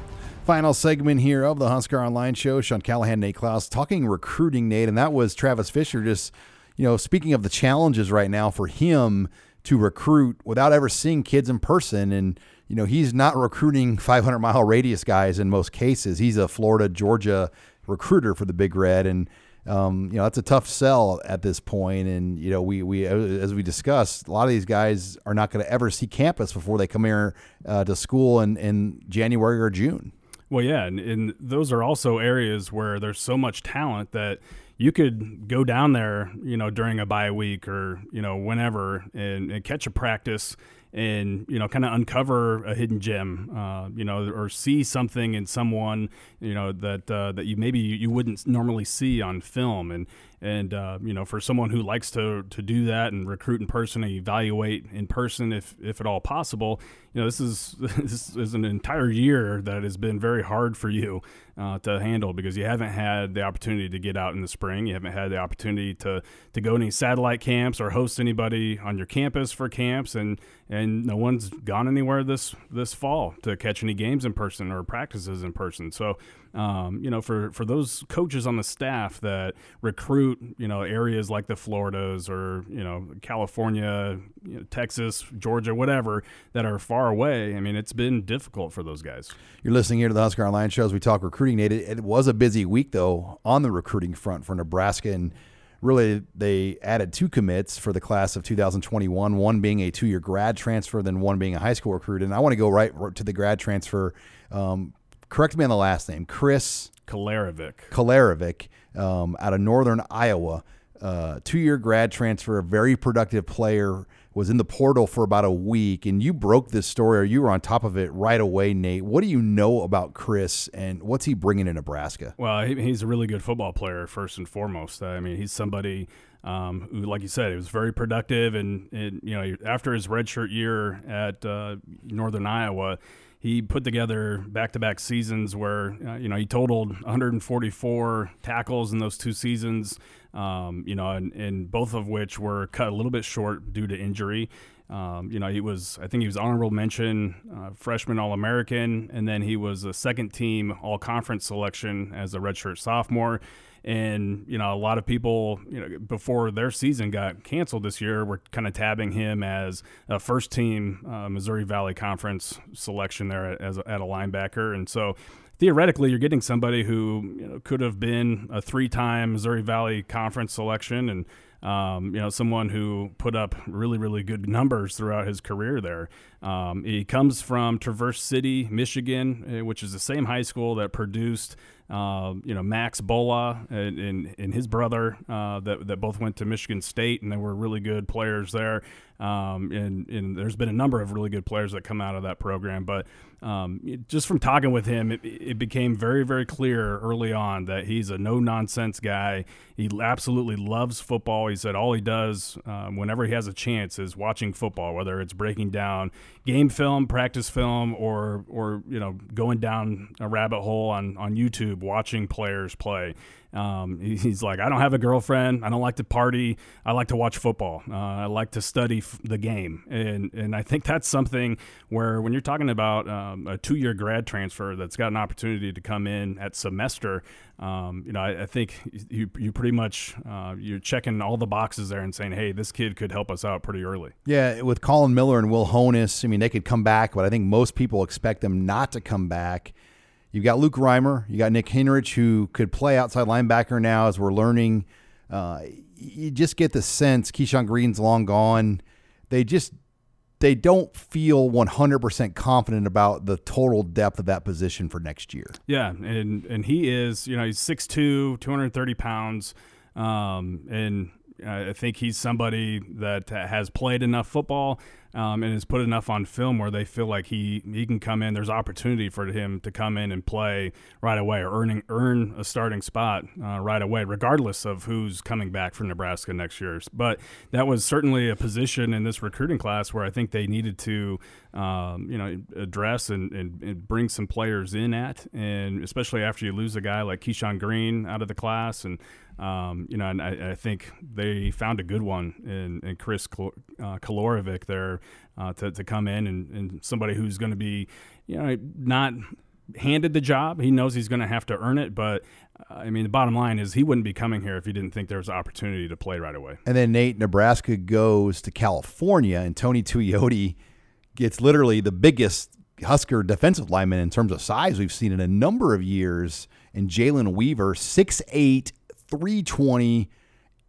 Speaker 4: Final segment here of the Husker Online Show. Sean Callahan, Nate Clouse talking recruiting, Nate, and that was Travis Fisher just you know, speaking of the challenges right now for him to recruit without ever seeing kids in person, and you know, he's not recruiting 500 mile radius guys in most cases. He's a Florida, Georgia recruiter for the Big Red, and um, you know that's a tough sell at this point. And you know, we we as we discussed, a lot of these guys are not going to ever see campus before they come here uh, to school in in January or June.
Speaker 6: Well, yeah, and, and those are also areas where there's so much talent that you could go down there, you know, during a bye week or you know whenever and, and catch a practice and you know kind of uncover a hidden gem uh, you know or see something in someone you know that uh, that you maybe you wouldn't normally see on film. And and uh, you know for someone who likes to to do that and recruit in person and evaluate in person if if at all possible you know this is this is an entire year that has been very hard for you uh, to handle because you haven't had the opportunity to get out in the spring. You haven't had the opportunity to to go to any satellite camps or host anybody on your campus for camps. And and no one's gone anywhere this this fall to catch any games in person or practices in person. So um, you know, for, for those coaches on the staff that recruit, you know, areas like the Floridas or, you know, California, you know, Texas, Georgia, whatever, that are far away, I mean, it's been difficult for those guys.
Speaker 4: You're listening here to the Husker Online show as we talk recruiting, Nate. It, it was a busy week, though, on the recruiting front for Nebraska. And really they added two commits for the class of 2021 one being a two-year grad transfer then one being a high school recruit and i want to go right to the grad transfer um, correct me on the last name, Chris
Speaker 6: Kolarevic.
Speaker 4: Kolarevic um, out of Northern Iowa. Uh, two year grad transfer, a very productive player, was in the portal for about a week. And you broke this story or you were on top of it right away, Nate. What do you know about Chris and what's he bringing to Nebraska?
Speaker 6: Well, he's a really good football player, first and foremost. I mean, he's somebody. Um, who, like you said, he was very productive, and, and you know after his redshirt year at uh, Northern Iowa, he put together back-to-back seasons where uh, you know he totaled 144 tackles in those two seasons. Um, you know, and, and, both of which were cut a little bit short due to injury. Um, you know, he was I think he was honorable mention uh, freshman All American, and then he was a second team All Conference selection as a redshirt sophomore. And you know, a lot of people, you know, before their season got canceled this year, were kind of tabbing him as a first team uh, Missouri Valley Conference selection there as a, at a linebacker. And so, theoretically, you're getting somebody who you know, could have been a three-time Missouri Valley Conference selection and um, you know, someone who put up really, really good numbers throughout his career there. Um, he comes from Traverse City, Michigan, eh, which is the same high school that produced uh, you know Max Bullough and, and, and his brother uh, that, that both went to Michigan State and they were really good players there. Um, and, and there's been a number of really good players that come out of that program. But um, just from talking with him, it, it, became very, very clear early on that he's a no nonsense guy. He absolutely loves football. He said all he does um, whenever he has a chance is watching football, whether it's breaking down game film, practice film, or or you know going down a rabbit hole on on YouTube watching players play. Um, he's like, I don't have a girlfriend. I don't like to party. I like to watch football. Uh, I like to study f- the game, and and I think that's something where when you're talking about um, a two year grad transfer that's got an opportunity to come in at semester, um, you know, I, I, think you you pretty much uh, you're checking all the boxes there and saying, hey, this kid could help us out pretty early.
Speaker 4: Yeah, with Collin Miller and Will Honas, I mean, they could come back, but I think most people expect them not to come back. You've got Luke Reimer. You got Nick Henrich, who could play outside linebacker now as we're learning. Uh, you just get the sense Keyshawn Green's long gone. They just they don't feel 100% confident about the total depth of that position for next year.
Speaker 6: Yeah, and and he is, you know, he's 6'2", 230 pounds, um, and I think he's somebody that has played enough football um, and has put enough on film where they feel like he he can come in. There's opportunity for him to come in and play right away, or earning earn a starting spot uh, right away, regardless of who's coming back from Nebraska next year. But that was certainly a position in this recruiting class where I think they needed to, um, you know, address and, and, and, bring some players in at, and especially after you lose a guy like Keyshawn Green out of the class and. Um, you know, and I, I, think they found a good one in, in Chris uh, Kolarevic there uh, to, to come in and, and somebody who's going to be, you know, not handed the job. He knows he's going to have to earn it, but uh, I mean, the bottom line is he wouldn't be coming here if he didn't think there was opportunity to play right away.
Speaker 4: And then Nate, Nebraska goes to California, and Tony Tuioti gets literally the biggest Husker defensive lineman in terms of size we've seen in a number of years. And Jalen Weaver, 6'8, 320.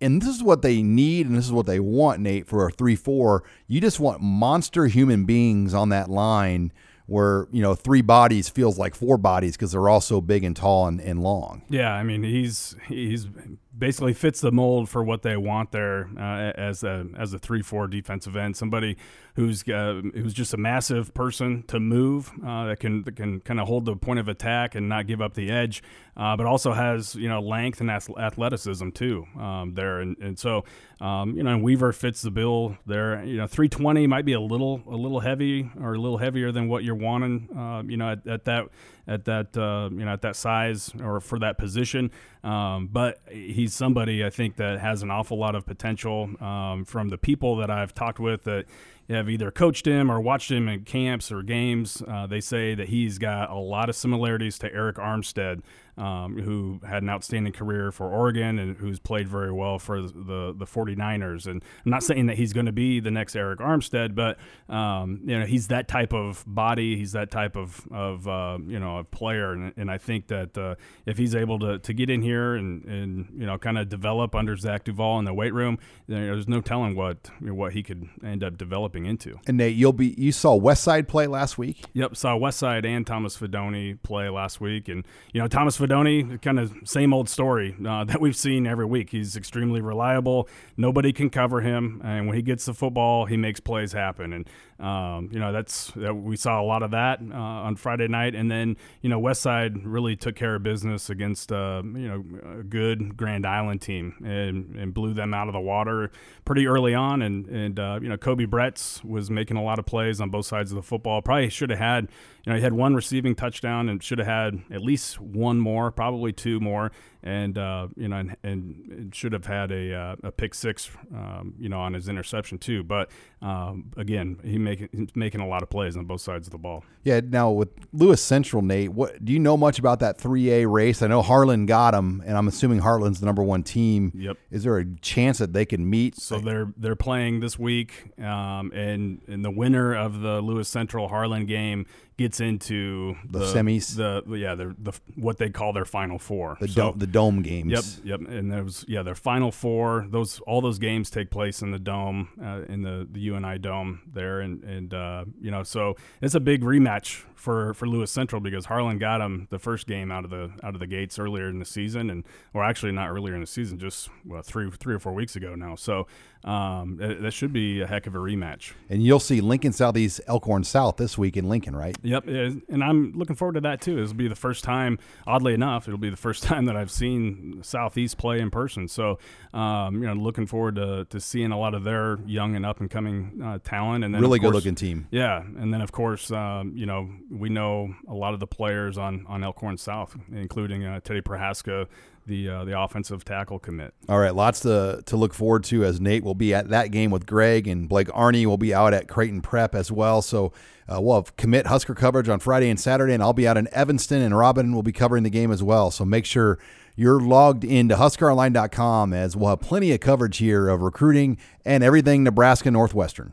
Speaker 4: And this is what they need and this is what they want, Nate, for a 3 4. You just want monster human beings on that line where you know three bodies feels like four bodies because they're all so big and tall and, and long.
Speaker 6: Yeah, I mean he's he's basically fits the mold for what they want there uh, as a as a three four defensive end. Somebody who's uh, who's just a massive person to move uh, that can that can kind of hold the point of attack and not give up the edge, uh, but also has you know length and athleticism too um, there. And, and so um, you know Weaver fits the bill there. You know 320 might be a little a little heavy or a little heavier than what you're wanting. Uh, you know at, at that at that uh, you know at that size or for that position. Um, but he's somebody I think that has an awful lot of potential um, from the people that I've talked with that have either coached him or watched him in camps or games. Uh, they say that he's got a lot of similarities to Arik Armstead, um, who had an outstanding career for Oregon and who's played very well for the, the 49ers. And I'm not saying that he's going to be the next Arik Armstead, but um, you know he's that type of body, he's that type of, of uh, you know a player, and, and I think that uh, if he's able to, to get in here and, and you know kind of develop under Zach Duval in the weight room, there's no telling what you know, what he could end up developing into.
Speaker 4: And Nate, you'll be you saw Westside play last week.
Speaker 6: Yep, saw Westside and Thomas Fidone play last week, and you know Thomas Fidone, kind of same old story uh, that we've seen every week. He's extremely reliable. Nobody can cover him, and when he gets the football, he makes plays happen. And um, you know that's that we saw a lot of that uh, on Friday night, and then you know Westside really took care of business against uh, you know a good Grand Island team and, and blew them out of the water pretty early on. And and uh, you know Koby Bretz was making a lot of plays on both sides of the football. Probably should have had you know he had one receiving touchdown and should have had at least one more, probably two more and uh, you know, and, and, should have had a, uh, a pick six, um, you know, on his interception too. But um, again, he making he's making a lot of plays on both sides of the ball.
Speaker 4: Yeah. Now with Lewis Central, Nate, what do you know much about that three A race? I know Harlan got him, and I'm assuming Harlan's the number one team.
Speaker 6: Yep.
Speaker 4: Is there a chance that they can meet?
Speaker 6: So they're they're playing this week, um, and and the winner of the Lewis Central Harlan game gets into
Speaker 4: the, the semis.
Speaker 6: The yeah, the, the what they call their final four.
Speaker 4: The so, dome, the dome games.
Speaker 6: Yep, yep. And there was yeah, their final four. Those all those games take place in the dome, uh, in the the UNI dome there, and and uh, you know so it's a big rematch for for Lewis Central because Harlan got him the first game out of the out of the gates earlier in the season, and or actually not earlier in the season, just well, three three or four weeks ago now. So um, that should be a heck of a rematch.
Speaker 4: And you'll see Lincoln Southeast Elkhorn South this week in Lincoln, right?
Speaker 6: Yep, and I'm looking forward to that too. This will be the first time, oddly enough, it'll be the first time that I've seen Southeast play in person. So, um, you know, looking forward to, to seeing a lot of their young and up and coming uh, talent. And then
Speaker 4: really
Speaker 6: good
Speaker 4: looking team.
Speaker 6: Yeah, and then of course, um, you know, we know a lot of the players on on Elkhorn South, including uh, Teddy Prochazka the uh, the offensive tackle commit.
Speaker 4: All right, lots to to look forward to as Nate will be at that game with Greg and Blake Arney will be out at Creighton Prep as well. So uh, we'll have commit Husker coverage on Friday and Saturday, and I'll be out in Evanston, and Robin will be covering the game as well. So make sure you're logged into HuskerOnline.com as we'll have plenty of coverage here of recruiting and everything Nebraska Northwestern.